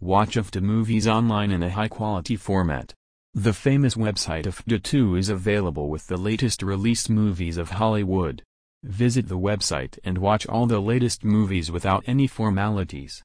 Watch afdah movies online in a high-quality format. The famous website afdah2 is available with the latest released movies of Hollywood. Visit the website and watch all the latest movies without any formalities.